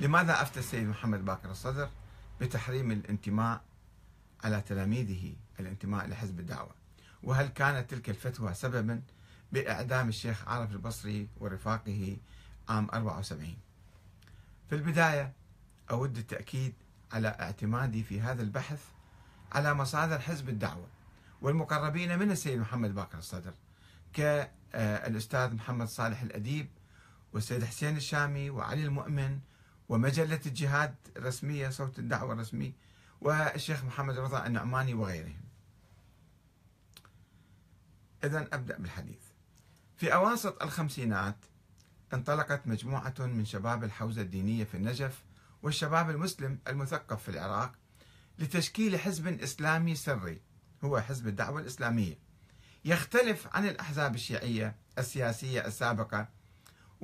لماذا أفتى السيد محمد باكر الصدر بتحريم الانتماء على تلاميذه الانتماء لحزب الدعوة؟ وهل كانت تلك الفتوى سببا بإعدام الشيخ عارف البصري ورفاقه عام 74 في البداية أود التأكيد على اعتمادي في هذا البحث على مصادر حزب الدعوة والمقربين من السيد محمد باكر الصدر كالأستاذ محمد صالح الأديب والسيد حسين الشامي وعلي المؤمن ومجلة الجهاد الرسمية صوت الدعوة الرسمي والشيخ محمد رضا النعماني وغيرهم. إذا أبدأ بالحديث. في أواسط الخمسينات انطلقت مجموعة من شباب الحوزة الدينية في النجف والشباب المسلم المثقف في العراق لتشكيل حزب إسلامي سري هو حزب الدعوة الإسلامية. يختلف عن الأحزاب الشيعية السياسية السابقة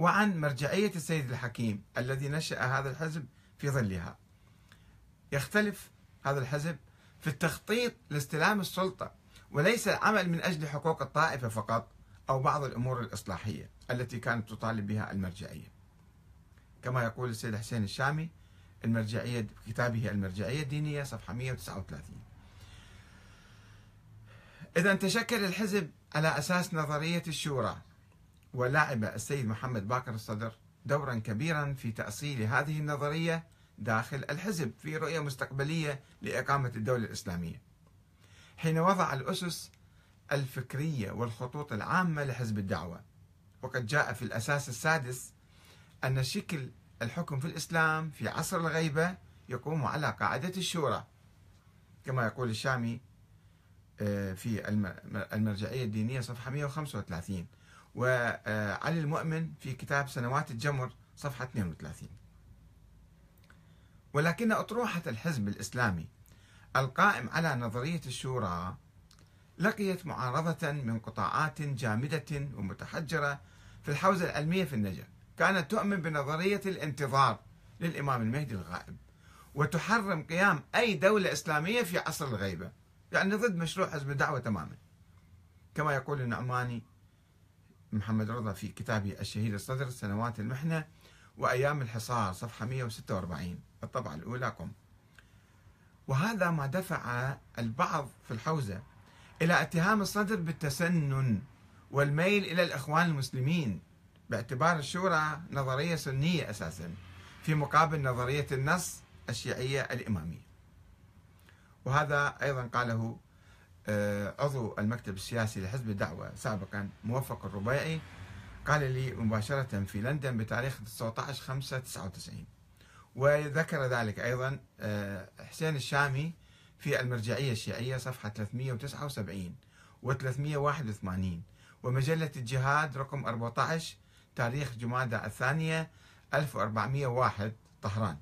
وعن مرجعية السيد الحكيم الذي نشأ هذا الحزب في ظلها. يختلف هذا الحزب في التخطيط لاستلام السلطة وليس العمل من أجل حقوق الطائفة فقط أو بعض الأمور الإصلاحية التي كانت تطالب بها المرجعية. كما يقول السيد حسين الشامي المرجعية كتابه المرجعية الدينية صفحة 139 إذا تشكل الحزب على أساس نظرية الشورى ولعب السيد محمد باكر الصدر دورا كبيرا في تأصيل هذه النظرية داخل الحزب في رؤية مستقبلية لإقامة الدولة الإسلامية. حين وضع الأسس الفكرية والخطوط العامة لحزب الدعوة وقد جاء في الأساس السادس أن شكل الحكم في الإسلام في عصر الغيبة يقوم على قاعدة الشورى. كما يقول الشامي آه، في المرجعية الدينية صفحة 135 وعلي المؤمن في كتاب سنوات الجمر صفحة 32 ولكن أطروحة الحزب الإسلامي القائم على نظرية الشورى لقيت معارضة من قطاعات جامدة ومتحجرة في الحوزة العلمية في النجف كانت تؤمن بنظرية الانتظار للإمام المهدي الغائب وتحرم قيام أي دولة إسلامية في عصر الغيبة. يعني ضد مشروع حزب الدعوة تماما. كما يقول النعماني محمد رضا في كتابه الشهيد الصدر سنوات المحنة وأيام الحصار صفحة 146 الطبعة الأولى قم وهذا ما دفع البعض في الحوزة إلى اتهام الصدر بالتسنن والميل إلى الإخوان المسلمين باعتبار الشورى نظرية سنية أساسا في مقابل نظرية النص الشيعية الإمامية. وهذا أيضا قاله عضو المكتب السياسي لحزب الدعوة سابقا موفق الربيعي قال لي مباشرة في لندن بتاريخ 19 5 99 وذكر ذلك أيضا آه، حسين الشامي في المرجعية الشيعية صفحة 379 و 381 ومجلة الجهاد رقم 14 تاريخ جمادى الثانية 1401 طهران.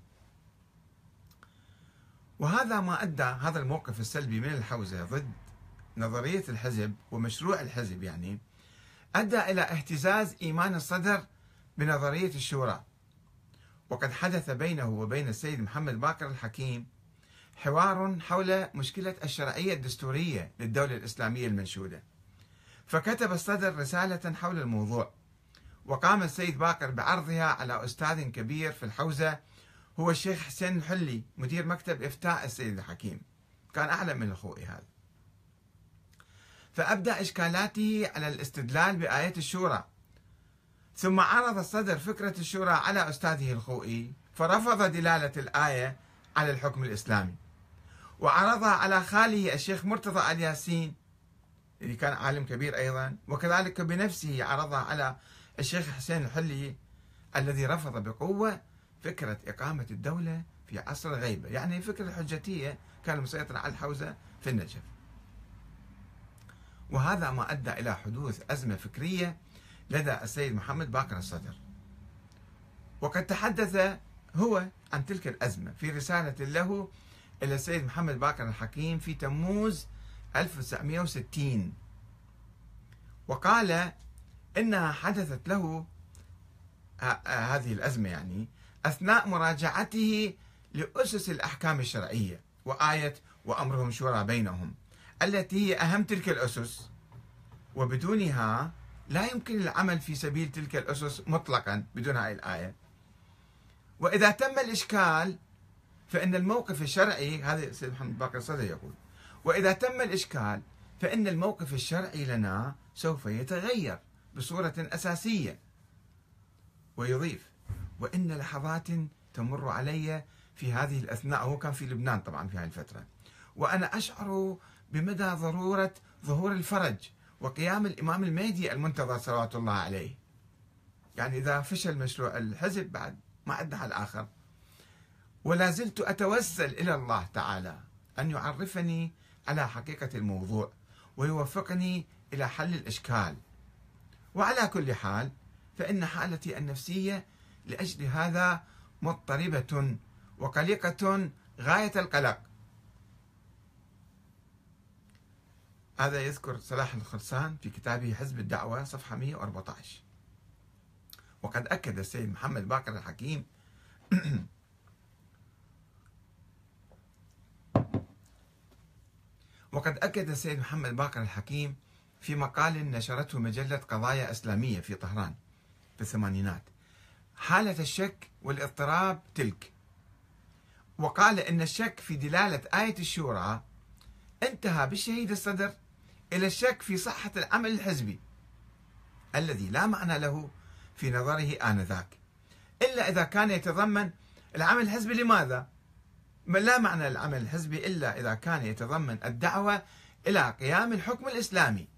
وهذا ما أدى هذا الموقف السلبي من الحوزة ضد نظرية الحزب ومشروع الحزب يعني أدى إلى اهتزاز إيمان الصدر بنظرية الشورى. وقد حدث بينه وبين السيد محمد باكر الحكيم حوار حول مشكلة الشرعية الدستورية للدولة الإسلامية المنشودة. فكتب الصدر رسالة حول الموضوع وقام السيد باكر بعرضها على أستاذ كبير في الحوزة هو الشيخ حسين الحلي مدير مكتب إفتاء السيد الحكيم. كان أعلم من أخوي هذا. فأبدى إشكالاته على الاستدلال بآية الشورى. ثم عرض الصدر فكرة الشورى على أستاذه الخوئي فرفض دلالة الآية على الحكم الإسلامي. وعرضها على خاله الشيخ مرتضى الياسين اللي كان عالم كبير أيضا وكذلك بنفسه عرضها على الشيخ حسين الحلي الذي رفض بقوة فكرة إقامة الدولة في عصر الغيبة. يعني الفكرة الحجتية كان مسيطر على الحوزة في النجف. وهذا ما أدى إلى حدوث أزمة فكرية لدى السيد محمد باكر الصدر. وقد تحدث هو عن تلك الأزمة في رسالة له إلى السيد محمد باكر الحكيم في تموز 1960 وقال إنها حدثت له هذه الأزمة يعني أثناء مراجعته لأسس الأحكام الشرعية وآية وأمرهم شورى بينهم. التي هي أهم تلك الأسس. وبدونها لا يمكن العمل في سبيل تلك الأسس مطلقا بدون هذه الآية. وإذا تم الإشكال فإن الموقف الشرعي هذا سيد محمد باقر الصدر يقول وإذا تم الإشكال فإن الموقف الشرعي لنا سوف يتغير بصورة أساسية ويضيف وإن لحظات تمر علي في هذه الأثناء. هو كان في لبنان طبعا في هذه الفترة. وأنا أشعر بمدى ضرورة ظهور الفرج وقيام الإمام المهدي المنتظر صلوات الله عليه. يعني إذا فشل مشروع الحزب بعد ما عندنا حل آخر ولا زلت أتوسل إلى الله تعالى أن يعرفني على حقيقة الموضوع ويوفقني إلى حل الإشكال. وعلى كل حال فإن حالتي النفسية لأجل هذا مضطربة وقلقة غاية القلق. هذا يذكر صلاح الخرسان في كتابه حزب الدعوة صفحة 114 وقد أكد السيد محمد باقر الحكيم وقد أكد السيد محمد باقر الحكيم في مقال نشرته مجلة قضايا إسلامية في طهران في الثمانينات. حالة الشك والاضطراب تلك. وقال إن الشك في دلالة آية الشورى انتهى بالشهيد الصدر إلى الشك في صحة العمل الحزبي الذي لا معنى له في نظره آنذاك. إلا إذا كان يتضمن العمل الحزبي لماذا؟ لا معنى للعمل الحزبي إلا إذا كان يتضمن الدعوة إلى قيام الحكم الإسلامي.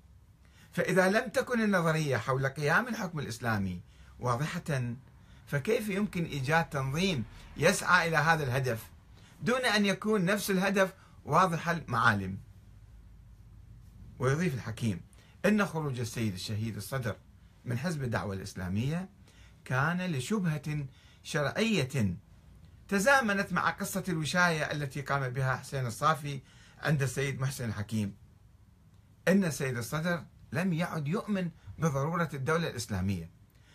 فإذا لم تكن النظرية حول قيام الحكم الإسلامي واضحة فكيف يمكن إيجاد تنظيم يسعى إلى هذا الهدف دون أن يكون نفس الهدف واضح المعالم؟ ويضيف الحكيم أن خروج السيد الشهيد الصدر من حزب الدعوة الإسلامية كان لشبهة شرعية تزامنت مع قصة الوشاية التي قام بها حسين الصافي عند السيد محسن الحكيم. أن السيد الصدر لم يعد يؤمن بضرورة الدولة الإسلامية.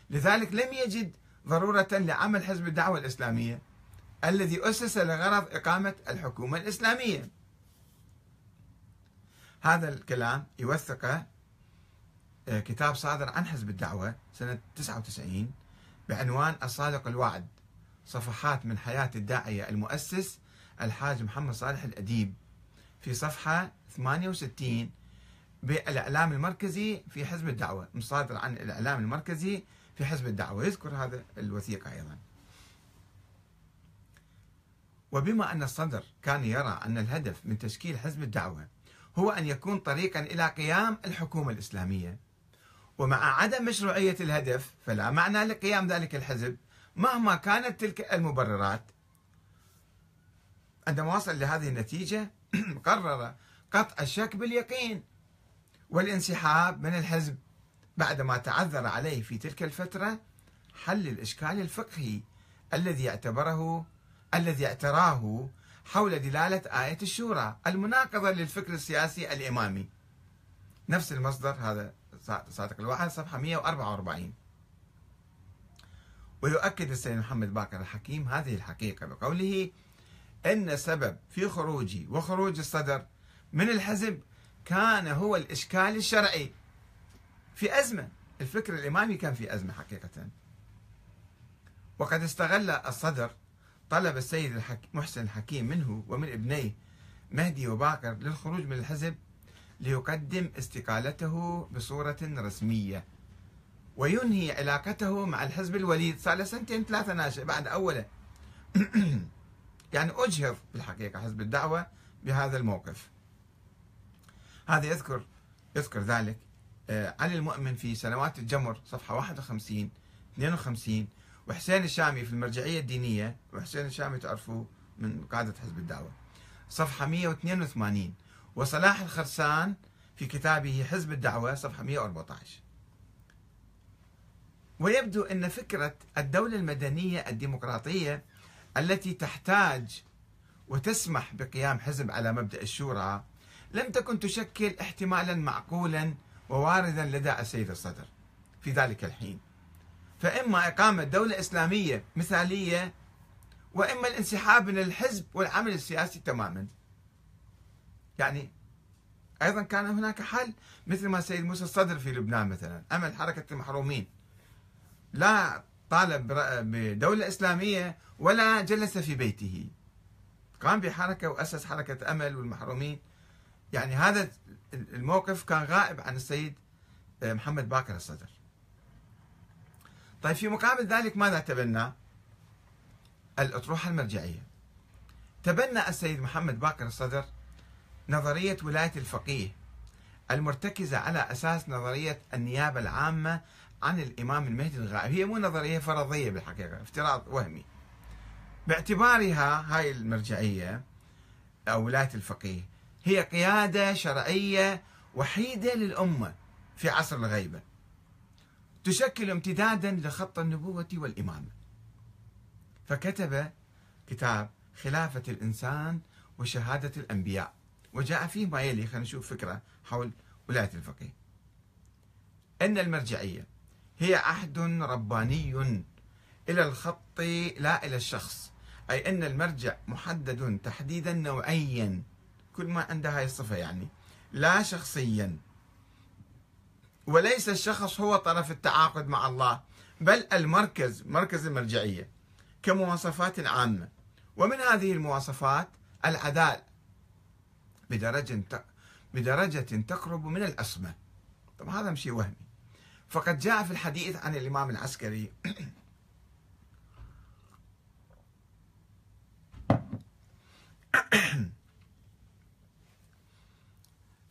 لذلك لم يجد ضرورة لعمل حزب الدعوة الإسلامية الذي أسس لغرض إقامة الحكومة الإسلامية. هذا الكلام يوثقه آه، كتاب صادر عن حزب الدعوة سنة 99 بعنوان الصادق الوعد صفحات من حياة الداعية المؤسس الحاج محمد صالح الأديب في صفحة 68 بالإعلام المركزي في حزب الدعوة مصادر عن الإعلام المركزي في حزب الدعوة. يذكر هذا الوثيقة أيضا. وبما أن الصدر كان يرى أن الهدف من تشكيل حزب الدعوة هو أن يكون طريقا إلى قيام الحكومة الإسلامية. ومع عدم مشروعية الهدف فلا معنى لقيام ذلك الحزب مهما كانت تلك المبررات. عندما وصل لهذه النتيجة قرر قطع الشك باليقين والانسحاب من الحزب بعدما تعذر عليه في تلك الفترة حل الإشكال الفقهي الذي اعتبره الذي اعتراه حول دلالة آية الشورى المناقضة للفكر السياسي الإمامي. نفس المصدر هذا صادق الواحد صفحة 144 ويؤكد السيد محمد باكر الحكيم هذه الحقيقة بقوله أن السبب في خروجي وخروج الصدر من الحزب كان هو الإشكال الشرعي. في أزمة. الفكر الإمامي كان في أزمة حقيقة. وقد استغل الصدر طلب السيد محسن الحكيم منه ومن ابنيه مهدي وباكر للخروج من الحزب ليقدم استقالته بصورة رسمية. وينهي علاقته مع الحزب الوليد صار له سنتين ثلاثة ناشئ بعد أوله. يعني أجهض بالحقيقة حزب الدعوة بهذا الموقف. هذا يذكر يذكر ذلك آه، علي المؤمن في سنوات الجمر صفحة 51 52 وحسين الشامي في المرجعية الدينية وحسين الشامي تعرفوه من قادة حزب الدعوة. صفحة 182 وصلاح الخرسان في كتابه حزب الدعوة صفحة 114 ويبدو أن فكرة الدولة المدنية الديمقراطية التي تحتاج وتسمح بقيام حزب على مبدأ الشورى لم تكن تشكل احتمالا معقولا وواردا لدى السيد الصدر في ذلك الحين. فإما إقامة دولة إسلامية مثالية وإما الانسحاب من الحزب والعمل السياسي تماما. يعني أيضا كان هناك حل مثل ما السيد موسى الصدر في لبنان مثلا عمل حركة المحرومين. لا طالب بدولة إسلامية ولا جلس في بيته. قام بحركة وأسس حركة أمل والمحرومين. يعني هذا الموقف كان غائب عن السيد محمد باكر الصدر. طيب في مقابل ذلك ماذا تبنى؟ الأطروحة المرجعية. تبنى السيد محمد باكر الصدر نظرية ولاية الفقيه المرتكزة على أساس نظرية النيابة العامة عن الإمام المهدي الغائب. هي مو نظرية فرضية بالحقيقة افتراض وهمي. باعتبارها هاي المرجعية أو ولاية الفقيه هي قيادة شرعية وحيدة للأمة في عصر الغيبة. تشكل امتدادا لخط النبوة والإمامة. فكتب كتاب خلافة الإنسان وشهادة الأنبياء وجاء فيه ما يلي خلينا نشوف فكرة حول ولاية الفقيه. أن المرجعية هي عهد رباني إلى الخط لا إلى الشخص أي أن المرجع محدد تحديدا نوعيا كل ما عنده هاي الصفة يعني لا شخصيا. وليس الشخص هو طرف التعاقد مع الله بل المركز مركز المرجعية كمواصفات عامة. ومن هذه المواصفات العدالة بدرجة بدرجة تقرب من العصمة طبعا هذا شيء وهمي. فقد جاء في الحديث عن الإمام العسكري.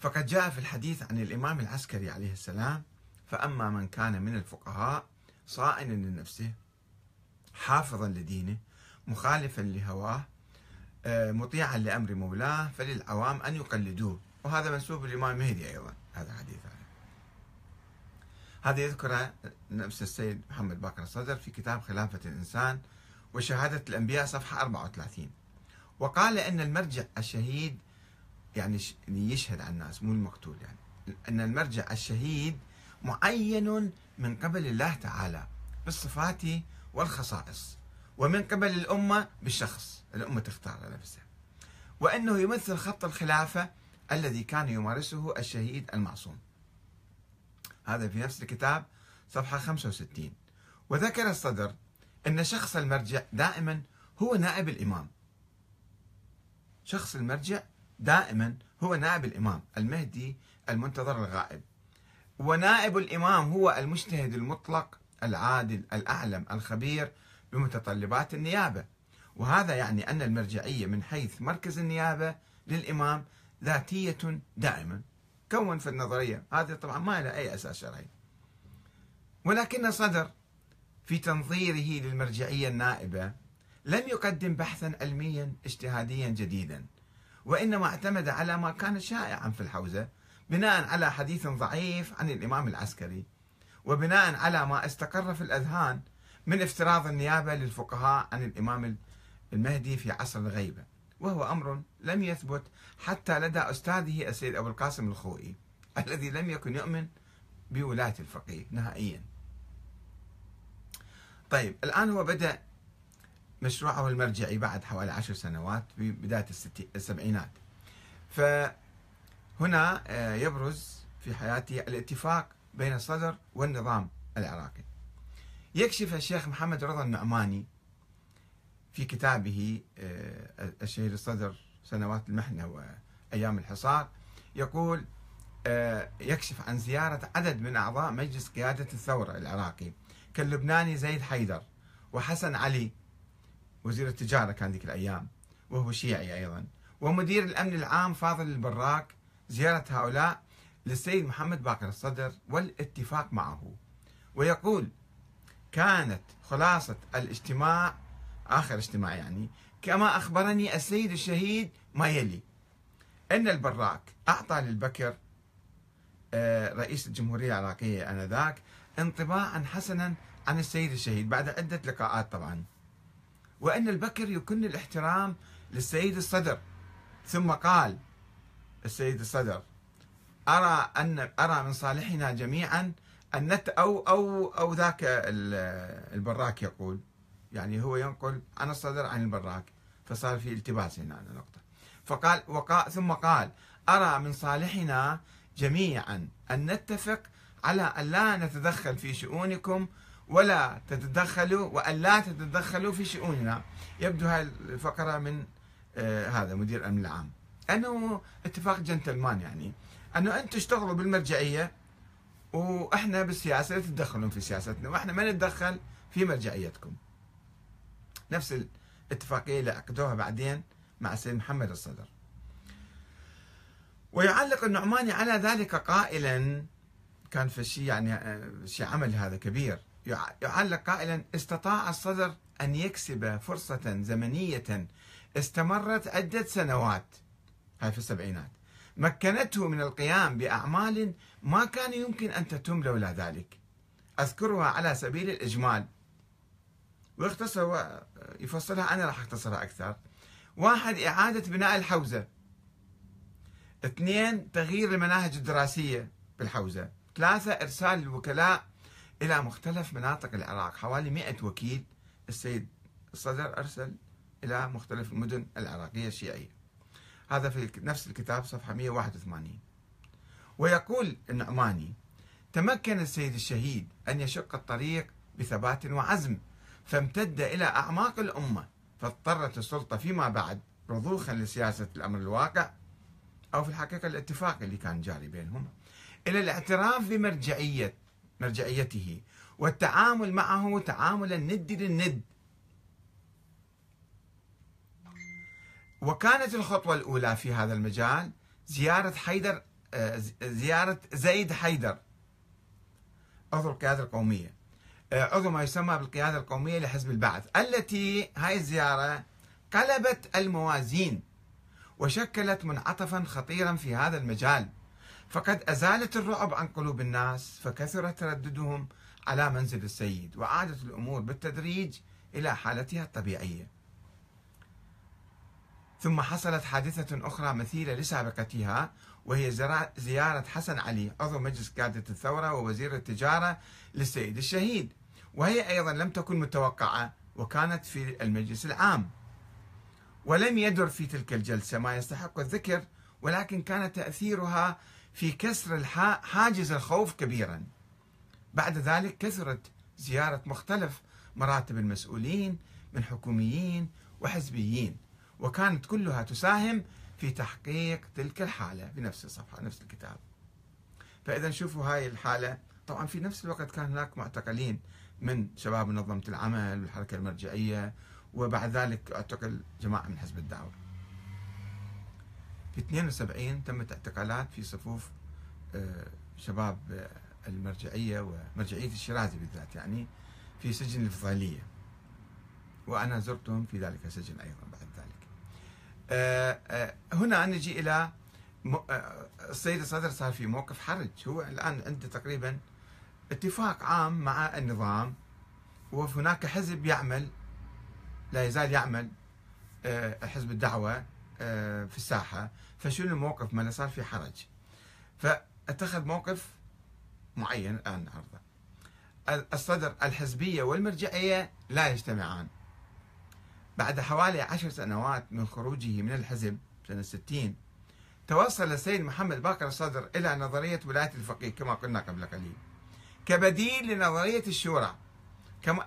فقد جاء في الحديث عن الإمام العسكري عليه السلام فأما من كان من الفقهاء صائنا لنفسه حافظا لدينه مخالفا لهواه آه، مطيعا لأمر مولاه فللعوام أن يقلدوه. وهذا منسوب للإمام المهدي أيضا هذا حديث هذا. يذكر نفس السيد محمد باكر الصدر في كتاب خلافة الإنسان وشهادة الأنبياء صفحة 34 وقال أن المرجع الشهيد يعني يشهد على الناس مو المقتول يعني. أن المرجع الشهيد معين من قبل الله تعالى بالصفات والخصائص ومن قبل الأمة بالشخص. الأمة تختار نفسها. وأنه يمثل خط الخلافة الذي كان يمارسه الشهيد المعصوم. هذا في نفس الكتاب صفحة 65 وذكر الصدر أن شخص المرجع دائما هو نائب الإمام. شخص المرجع دائما هو نائب الإمام المهدي المنتظر الغائب. ونائب الإمام هو المجتهد المطلق العادل الأعلم الخبير بمتطلبات النيابة. وهذا يعني أن المرجعية من حيث مركز النيابة للإمام ذاتية دائما. كون في النظرية هذه طبعا ما لها أي أساس شرعي. ولكن صدر في تنظيره للمرجعية النائبة لم يقدم بحثا علميا اجتهاديا جديدا. وإنما اعتمد على ما كان شائعا في الحوزة بناء على حديث ضعيف عن الإمام العسكري وبناء على ما استقر في الأذهان من افتراض النيابة للفقهاء عن الإمام المهدي في عصر الغيبة. وهو أمر لم يثبت حتى لدى أستاذه السيد أبو القاسم الخوئي الذي لم يكن يؤمن بولاية الفقيه نهائيا. طيب الآن هو بدأ مشروعه المرجعي بعد حوالي عشر سنوات في بداية السبعينات. فهنا آه، يبرز في حياته الاتفاق بين الصدر والنظام العراقي. يكشف الشيخ محمد رضا النعماني في كتابه آه، الشهير الصدر سنوات المحنة وأيام الحصار يقول آه، يكشف عن زيارة عدد من أعضاء مجلس قيادة الثورة العراقي كاللبناني زيد حيدر وحسن علي وزير التجارة كان ذيك الأيام وهو شيعي أيضا. ومدير الأمن العام فاضل البراك زيارة هؤلاء للسيد محمد باقر الصدر والاتفاق معه. ويقول كانت خلاصة الاجتماع آخر اجتماع يعني كما أخبرني السيد الشهيد ما يلي أن البراك أعطى للبكر آه، رئيس الجمهورية العراقية آنذاك انطباعا حسنا عن السيد الشهيد بعد عدة لقاءات طبعا. وأن البكر يكن الاحترام للسيد الصدر. ثم قال السيد الصدر أرى أن أرى من صالحنا جميعا أن نت أو أو أو ذاك البراك يقول. يعني هو ينقل عن الصدر عن البراك فصار في التباس هنا نقطة. فقال وقال ثم قال أرى من صالحنا جميعا أن نتفق على أن لا نتدخل في شؤونكم ولا تتدخلوا وأن لا تتدخلوا في شؤوننا. يبدو هاي الفقرة من آه هذا مدير الأمن العام. أنه اتفاق جنتلمان يعني. أنه أنتم تشتغلوا بالمرجعية وإحنا بالسياسة لا تتدخلون في سياستنا وإحنا ما نتدخل في مرجعيتكم. نفس الاتفاقية اللي عقدوها بعدين مع السيد محمد الصدر. ويعلق النعماني على ذلك قائلا كان في شيء يعني آه، شيء عمل هذا كبير. يعلق قائلا استطاع الصدر أن يكسب فرصة زمنية. استمرت عدة سنوات. هاي في السبعينات. مكنته من القيام بأعمال ما كان يمكن أن تتم لولا ذلك. أذكرها على سبيل الإجمال. ويختصر يفصلها أنا راح أختصرها أكثر. واحد إعادة بناء الحوزة. اثنين تغيير المناهج الدراسية بالحوزة. ثلاثة إرسال الوكلاء إلى مختلف مناطق العراق. حوالي 100 وكيل السيد الصدر أرسل إلى مختلف المدن العراقية الشيعية. هذا في نفس الكتاب صفحة 181 ويقول النعماني تمكن السيد الشهيد أن يشق الطريق بثبات وعزم فامتد إلى أعماق الأمة فاضطرت السلطة فيما بعد رضوخا لسياسة الأمر الواقع أو في الحقيقة الاتفاق اللي كان جاري بينهم إلى الاعتراف بمرجعية مرجعيته. والتعامل معه تعاملا ند للند. وكانت الخطوة الأولى في هذا المجال زيارة حيدر آه، زيارة زيد حيدر. عضو القيادة القومية. آه، عضو ما يسمى بالقيادة القومية لحزب البعث. التي هاي الزيارة قلبت الموازين وشكلت منعطفا خطيرا في هذا المجال. فقد أزالت الرعب عن قلوب الناس فكثر ترددهم على منزل السيد وعادت الأمور بالتدريج إلى حالتها الطبيعية. ثم حصلت حادثة أخرى مثيلة لسابقتها وهي زيارة حسن علي عضو مجلس قيادة الثورة ووزير التجارة للسيد الشهيد. وهي أيضا لم تكن متوقعة وكانت في المجلس العام. ولم يدر في تلك الجلسة ما يستحق الذكر ولكن كان تأثيرها في كسر حاجز الخوف كبيرا. بعد ذلك كثرت زيارة مختلف مراتب المسؤولين من حكوميين وحزبيين وكانت كلها تساهم في تحقيق تلك الحالة في نفس الصفحة نفس الكتاب. فإذا شوفوا هاي الحالة طبعا في نفس الوقت كان هناك معتقلين من شباب منظمة العمل والحركة المرجعية وبعد ذلك أعتقل جماعة من حزب الدعوة. في 72 تمت اعتقالات في صفوف آه، شباب آه، المرجعية ومرجعية الشيرازي بالذات يعني في سجن الفضيلية وأنا زرتهم في ذلك السجن أيضا بعد ذلك. آه، هنا نجي إلى السيد الصدر صار في موقف حرج. هو الآن عنده تقريبا اتفاق عام مع النظام وهناك حزب يعمل لا يزال يعمل حزب الدعوة. في الساحة فشنو الموقف ما صار في حرج؟ فاتخذ موقف معين الآن نعرضه الصدر الحزبية والمرجعية لا يجتمعان. بعد حوالي عشر سنوات من خروجه من الحزب سنة 60 توصل السيد محمد باقر الصدر إلى نظرية ولاية الفقيه كما قلنا قبل قليل. كبديل لنظرية الشورى كما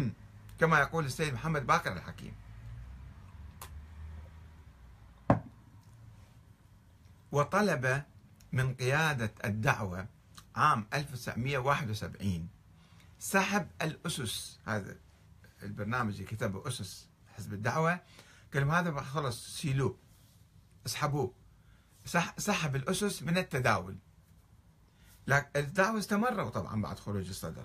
كما يقول السيد محمد باقر الحكيم. وطلب من قيادة الدعوة عام 1971 سحب الأسس هذا البرنامج اللي كتبه أسس حزب الدعوة قال لهم هذا خلص شيلوه اسحبوه. سحب الأسس من التداول. الدعوة استمروا طبعا بعد خروج الصدر.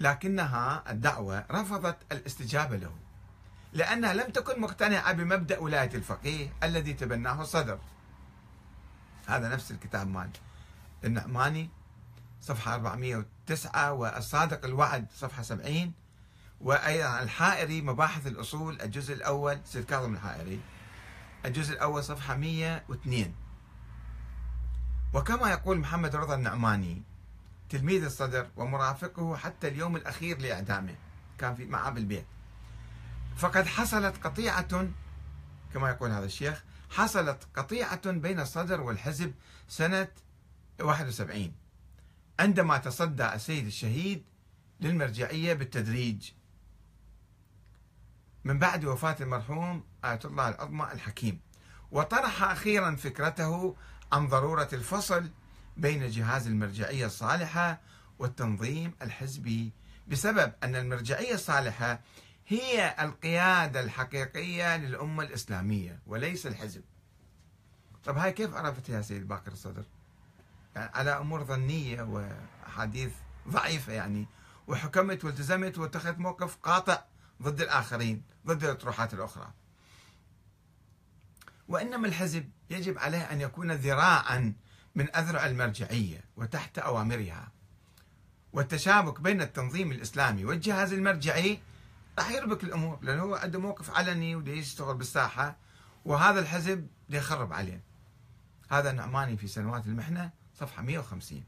لكنها الدعوة رفضت الاستجابة له لأنها لم تكن مقتنعة بمبدأ ولاية الفقيه الذي تبناه الصدر. هذا نفس الكتاب مال النعماني صفحة 409 والصادق الوعد صفحة 70 وأيضا الحائري مباحث الأصول الجزء الأول سيد كاظم الحائري. الجزء الأول صفحة 102 وكما يقول محمد رضا النعماني تلميذ الصدر ومرافقه حتى اليوم الأخير لإعدامه. كان في معه بالبيت فقد حصلت قطيعة كما يقول هذا الشيخ حصلت قطيعة بين الصدر والحزب سنة 71 عندما تصدى السيد الشهيد للمرجعية بالتدريج. من بعد وفاة المرحوم آية الله العظمى الحكيم. وطرح أخيرا فكرته عن ضرورة الفصل بين جهاز المرجعية الصالحة والتنظيم الحزبي بسبب أن المرجعية الصالحة هي القيادة الحقيقية للأمة الإسلامية وليس الحزب. طب هاي كيف عرفتها يا سيد باكر الصدر؟ يعني على أمور ظنية وأحاديث ضعيفة يعني وحكمت والتزمت واتخذت موقف قاطع ضد الآخرين ضد الأطروحات الأخرى. وإنما الحزب يجب عليه أن يكون ذراعا من أذرع المرجعية وتحت أوامرها. والتشابك بين التنظيم الإسلامي والجهاز المرجعي راح يربك الأمور لأنه هو عنده موقف علني وده يشتغل بالساحة وهذا الحزب يخرب عليه. هذا النعماني في سنوات المحنة صفحة 150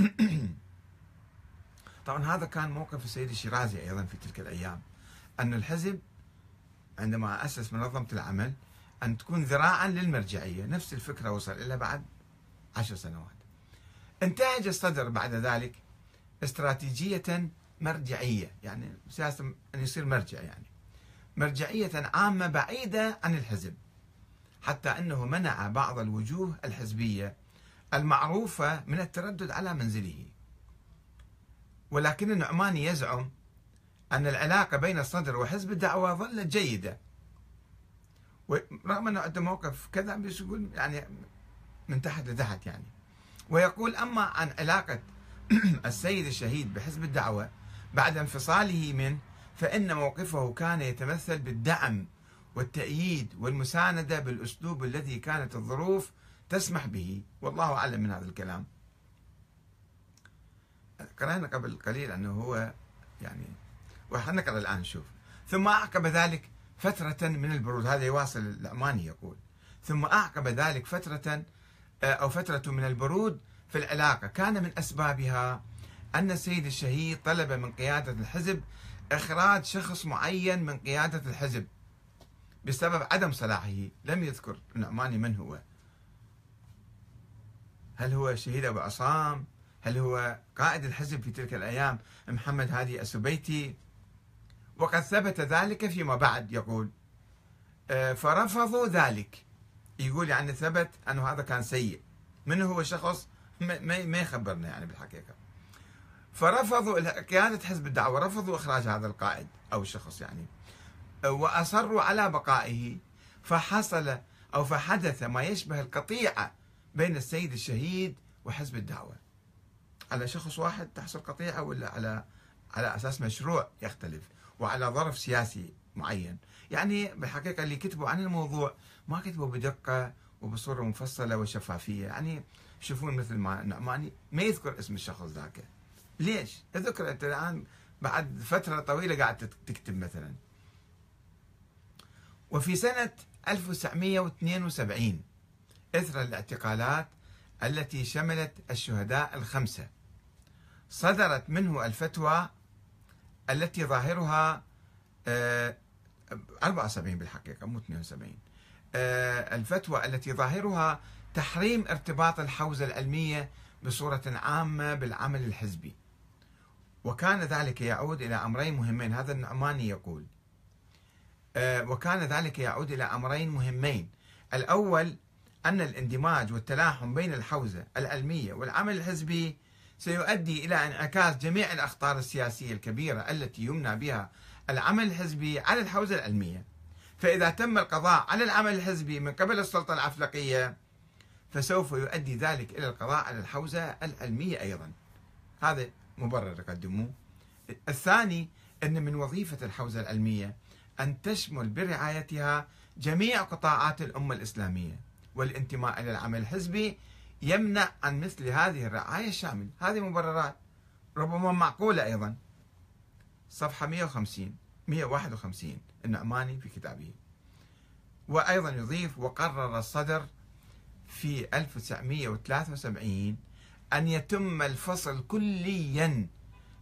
طبعا هذا كان موقف السيد الشيرازي أيضا في تلك الأيام أن الحزب عندما أسس منظمة العمل أن تكون ذراعا للمرجعية نفس الفكرة وصل إلى بعد عشر سنوات. انتهج الصدر بعد ذلك استراتيجية مرجعية يعني سياسة أن يصير مرجع يعني. مرجعية عامة بعيدة عن الحزب. حتى أنه منع بعض الوجوه الحزبية المعروفة من التردد على منزله. ولكن النعماني يزعم أن العلاقة بين الصدر وحزب الدعوة ظلت جيدة. رغم أنه عنده موقف كذا بس يقول يعني من تحت لتحت يعني. ويقول أما عن علاقة السيد الشهيد بحزب الدعوة بعد انفصاله منه فإن موقفه كان يتمثل بالدعم والتأييد والمساندة بالأسلوب الذي كانت الظروف تسمح به. والله أعلم من هذا الكلام. قرأنا قبل قليل أنه هو يعني وحنقرأ الآن نشوف ثم أعقب ذلك فترة من البرود. هذا يواصل الأماني يقول. ثم أعقب ذلك فترة آه، أو فترة من البرود في العلاقة. كان من أسبابها أن السيد الشهيد طلب من قيادة الحزب إخراج شخص معين من قيادة الحزب بسبب عدم صلاحه. لم يذكر النعماني من هو. هل هو الشهيد أبو عصام؟ هل هو قائد الحزب في تلك الأيام؟ محمد هادي السبيتي. وقد ثبت ذلك فيما بعد يقول آه، فرفضوا ذلك. يقول يعني ثبت أنه هذا كان سيء. من هو شخص؟ ما يخبرنا يعني بالحقيقة. فرفضوا قيادة حزب الدعوة رفضوا إخراج هذا القائد أو الشخص يعني وأصروا على بقائه فحصل أو فحدث ما يشبه القطيعة بين السيد الشهيد وحزب الدعوة. على شخص واحد تحصل قطيعة ولا على على أساس مشروع يختلف وعلى ظرف سياسي معين. يعني بالحقيقة اللي كتبوا عن الموضوع ما كتبوا بدقة وبصورة مفصلة وشفافية. يعني يشوفون مثل ما نعماني ما يذكر اسم الشخص ذاك. ليش؟ أذكر أنت الآن بعد فترة طويلة قاعد تكتب مثلا. وفي سنة 1972 إثر الاعتقالات التي شملت الشهداء الخمسة. صدرت منه الفتوى التي ظاهرها 74 آه، بالحقيقة مو 72 آه، الفتوى التي ظاهرها تحريم ارتباط الحوزة العلمية بصورة عامة بالعمل الحزبي. وكان ذلك يعود إلى أمرين مهمين. هذا النعماني يقول آه، وكان ذلك يعود إلى أمرين مهمين. الأول أن الاندماج والتلاحم بين الحوزة العلمية والعمل الحزبي سيؤدي إلى انعكاس جميع الأخطار السياسية الكبيرة التي يمنى بها العمل الحزبي على الحوزة العلمية. فإذا تم القضاء على العمل الحزبي من قبل السلطة العفلقية فسوف يؤدي ذلك إلى القضاء على الحوزة العلمية أيضا. هذا مبرر يقدموه الثاني أن من وظيفة الحوزة العلمية أن تشمل برعايتها جميع قطاعات الأمة الإسلامية والانتماء إلى العمل الحزبي يمنع عن مثل هذه الرعاية الشاملة هذه مبررات ربما معقولة أيضا. صفحة 150 151 النعماني في كتابه. وأيضا يضيف وقرر الصدر في 1973 أن يتم الفصل كليا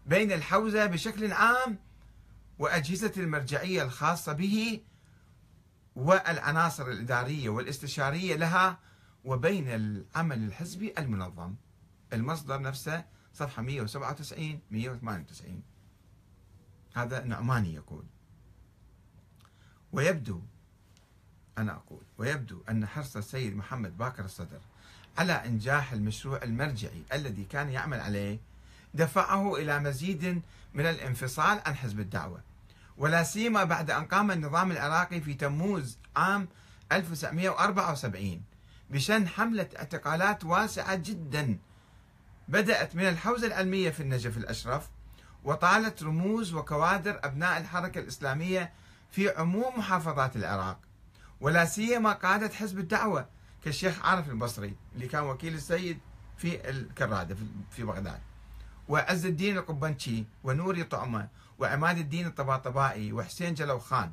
بين الحوزة بشكل عام وأجهزة المرجعية الخاصة به والعناصر الإدارية والاستشارية لها وبين العمل الحزبي المنظم. المصدر نفسه صفحة 197 198 هذا نعماني يقول. ويبدو أنا أقول ويبدو أن حرص السيد محمد باكر الصدر على إنجاح المشروع المرجعي الذي كان يعمل عليه دفعه إلى مزيد من الانفصال عن حزب الدعوة. ولا سيما بعد أن قام النظام العراقي في تموز عام 1974 بشن حملة اعتقالات واسعة جدا. بدأت من الحوزة العلمية في النجف الأشرف وطالت رموز وكوادر أبناء الحركة الإسلامية في عموم محافظات العراق. ولا سيما قادة حزب الدعوة كالشيخ عارف البصري اللي كان وكيل السيد في الكرادة في بغداد. وعز الدين القبنشي ونوري طعمة وعماد الدين الطباطبائي وحسين جلو خان.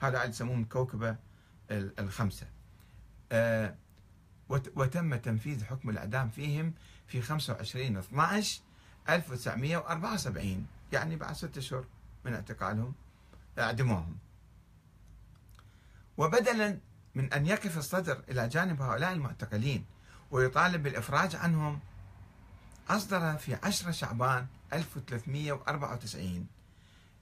هذا يسمون كوكبة الخمسة. آه، وتم تنفيذ حكم الإعدام فيهم في 25 12 1974 يعني بعد ستة أشهر من اعتقالهم اعدموهم. وبدلا من أن يقف الصدر إلى جانب هؤلاء المعتقلين ويطالب بالإفراج عنهم. أصدر في 10 شعبان 1394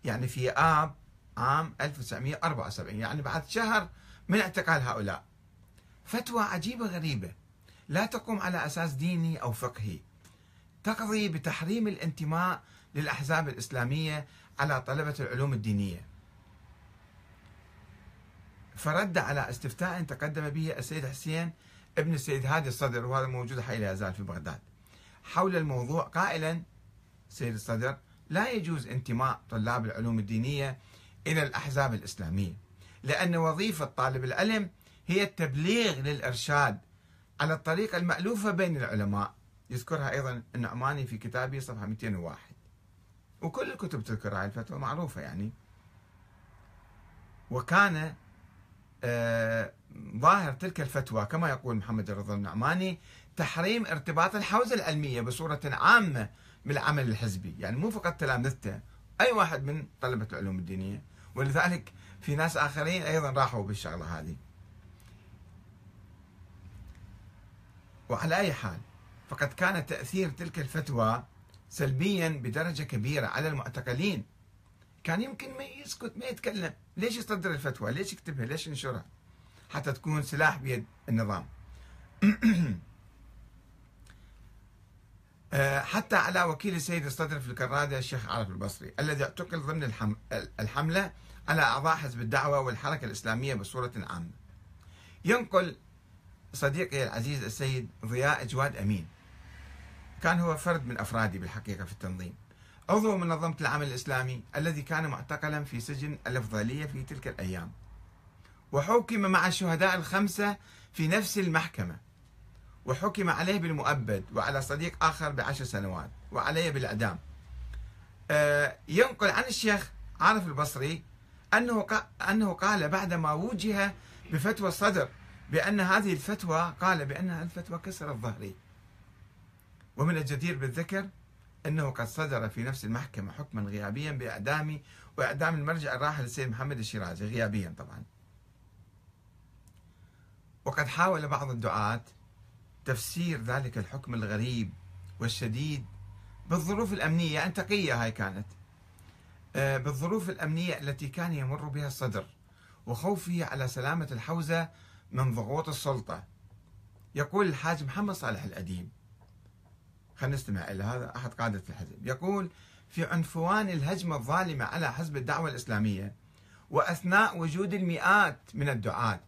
يعني في آب عام 1974 يعني بعد شهر من اعتقال هؤلاء. فتوى عجيبة غريبة لا تقوم على أساس ديني أو فقهي. تقضي بتحريم الانتماء للأحزاب الإسلامية على طلبة العلوم الدينية. فرد على استفتاء تقدم به السيد حسين ابن السيد هادي الصدر وهذا موجود حي لا يزال في بغداد. حول الموضوع قائلا سيد الصدر لا يجوز انتماء طلاب العلوم الدينية إلى الأحزاب الإسلامية لأن وظيفة طالب العلم هي التبليغ للإرشاد على الطريقة المألوفة بين العلماء. يذكرها أيضا النعماني في كتابه صفحة 201 وكل الكتب تذكر هذه الفتوى معروفة يعني. وكان ظاهر تلك الفتوى كما يقول محمد رضا النعماني تحريم ارتباط الحوزة العلمية بصورة عامة بالعمل الحزبي. يعني مو فقط تلامذته أي واحد من طلبة العلوم الدينية. ولذلك في ناس آخرين أيضا راحوا بالشغلة هذه. وعلى أي حال فقد كان تأثير تلك الفتوى سلبيا بدرجة كبيرة على المعتقلين. كان يمكن ما يسكت ما يتكلم. ليش يصدر الفتوى؟ ليش يكتبها؟ ليش ينشرها؟ حتى تكون سلاح بيد النظام. آه، حتى على وكيل السيد الصدر في الكرادة الشيخ عارف البصري الذي اعتقل ضمن الحملة على أعضاء حزب الدعوة والحركة الإسلامية بصورة عامة. ينقل صديقي العزيز السيد ضياء جواد أمين. كان هو فرد من أفرادي بالحقيقة في التنظيم. عضو منظمة العمل الإسلامي الذي كان معتقلا في سجن الأفضلية في تلك الأيام. وحكم مع الشهداء الخمسة في نفس المحكمة. وحكم عليه بالمؤبد وعلى صديق آخر بعشر سنوات وعليه بالإعدام. آه، ينقل عن الشيخ عارف البصري أنه أنه قال بعدما وجه بفتوى الصدر بأن هذه الفتوى قال بأن الفتوى كسرت ظهري ومن الجدير بالذكر أنه قد صدر في نفس المحكمة حكما غيابيا بإعدامي وإعدام المرجع الراحل السيد محمد الشيرازي غيابيا طبعا. وقد حاول بعض الدعاة تفسير ذلك الحكم الغريب والشديد بالظروف الأمنية. يعني تقية هاي كانت. آه، بالظروف الأمنية التي كان يمر بها الصدر وخوفه على سلامة الحوزة من ضغوط السلطة. يقول الحاج محمد صالح الأديب خلينا نستمع إلى هذا أحد قادة الحزب. يقول في عنفوان الهجمة الظالمة على حزب الدعوة الإسلامية وأثناء وجود المئات من الدعاة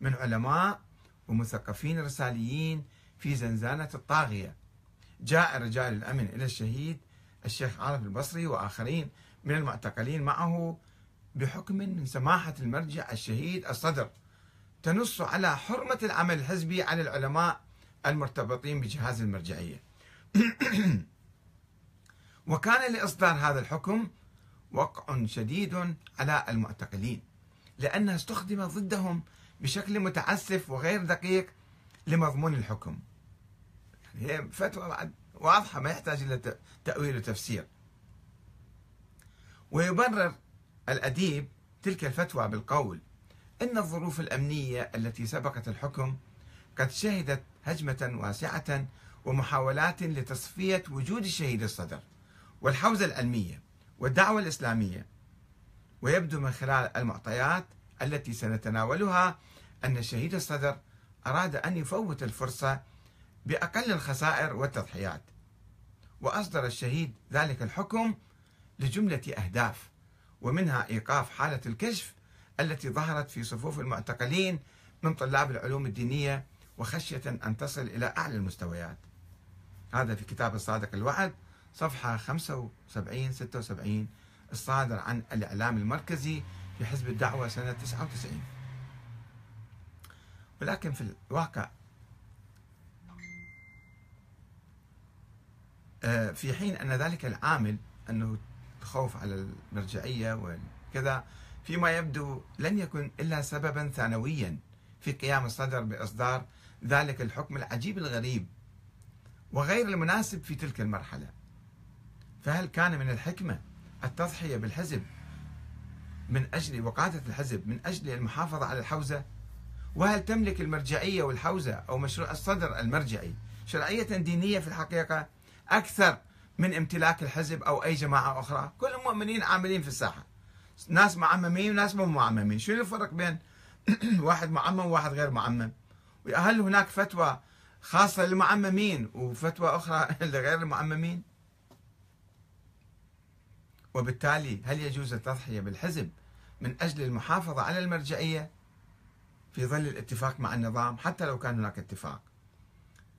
من علماء ومثقفين رساليين في زنزانة الطاغية جاء رجال الأمن إلى الشهيد الشيخ عارف البصري وآخرين من المعتقلين معه بحكم من سماحة المرجع الشهيد الصدر تنص على حرمة العمل الحزبي على العلماء المرتبطين بجهاز المرجعية. وكان لإصدار هذا الحكم وقع شديد على المعتقلين لأنها استخدم ضدهم بشكل متعسف وغير دقيق لمضمون الحكم. يعني هي فتوى واضحة ما يحتاج إلى تأويل وتفسير. ويبرر الأديب تلك الفتوى بالقول إن الظروف الأمنية التي سبقت الحكم قد شهدت هجمة واسعة ومحاولات لتصفية وجود الشهيد الصدر والحوزة العلمية والدعوة الإسلامية. ويبدو من خلال المعطيات التي سنتناولها أن الشهيد الصدر أراد أن يفوت الفرصة بأقل الخسائر والتضحيات. وأصدر الشهيد ذلك الحكم لجملة أهداف ومنها إيقاف حالة الكشف التي ظهرت في صفوف المعتقلين من طلاب العلوم الدينية وخشية أن تصل إلى أعلى المستويات. هذا في كتاب الصادق الوعد صفحة 75 76 الصادر عن الإعلام المركزي في حزب الدعوة سنة 99 ولكن في الواقع آه، في حين أن ذلك العامل أنه الخوف على المرجعية وكذا فيما يبدو لن يكن إلا سببا ثانويا في قيام الصدر بإصدار ذلك الحكم العجيب الغريب وغير المناسب في تلك المرحلة. فهل كان من الحكمة التضحية بالحزب من أجل وقادة الحزب من أجل المحافظة على الحوزة؟ وهل تملك المرجعية والحوزة أو مشروع الصدر المرجعي شرعية دينية في الحقيقة أكثر من امتلاك الحزب أو أي جماعة أخرى؟ كل المؤمنين عاملين في الساحة. ناس معممين وناس مو معممين. شنو الفرق بين واحد معمم وواحد غير معمم؟ وهل هناك فتوى خاصة للمعممين وفتوى أخرى لغير المعممين. وبالتالي هل يجوز التضحية بالحزب من أجل المحافظة على المرجعية؟ في ظل الاتفاق مع النظام حتى لو كان هناك اتفاق.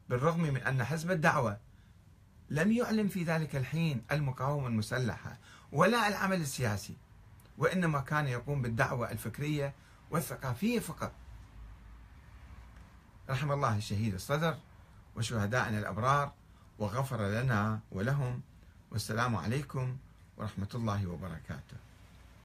بالرغم من أن حزب الدعوة لم يعلن في ذلك الحين المقاومة المسلحة ولا العمل السياسي وإنما كان يقوم بالدعوة الفكرية والثقافية فقط. رحم الله الشهيد الصدر وشهدائنا الأبرار وغفر لنا ولهم والسلام عليكم ورحمة الله وبركاته.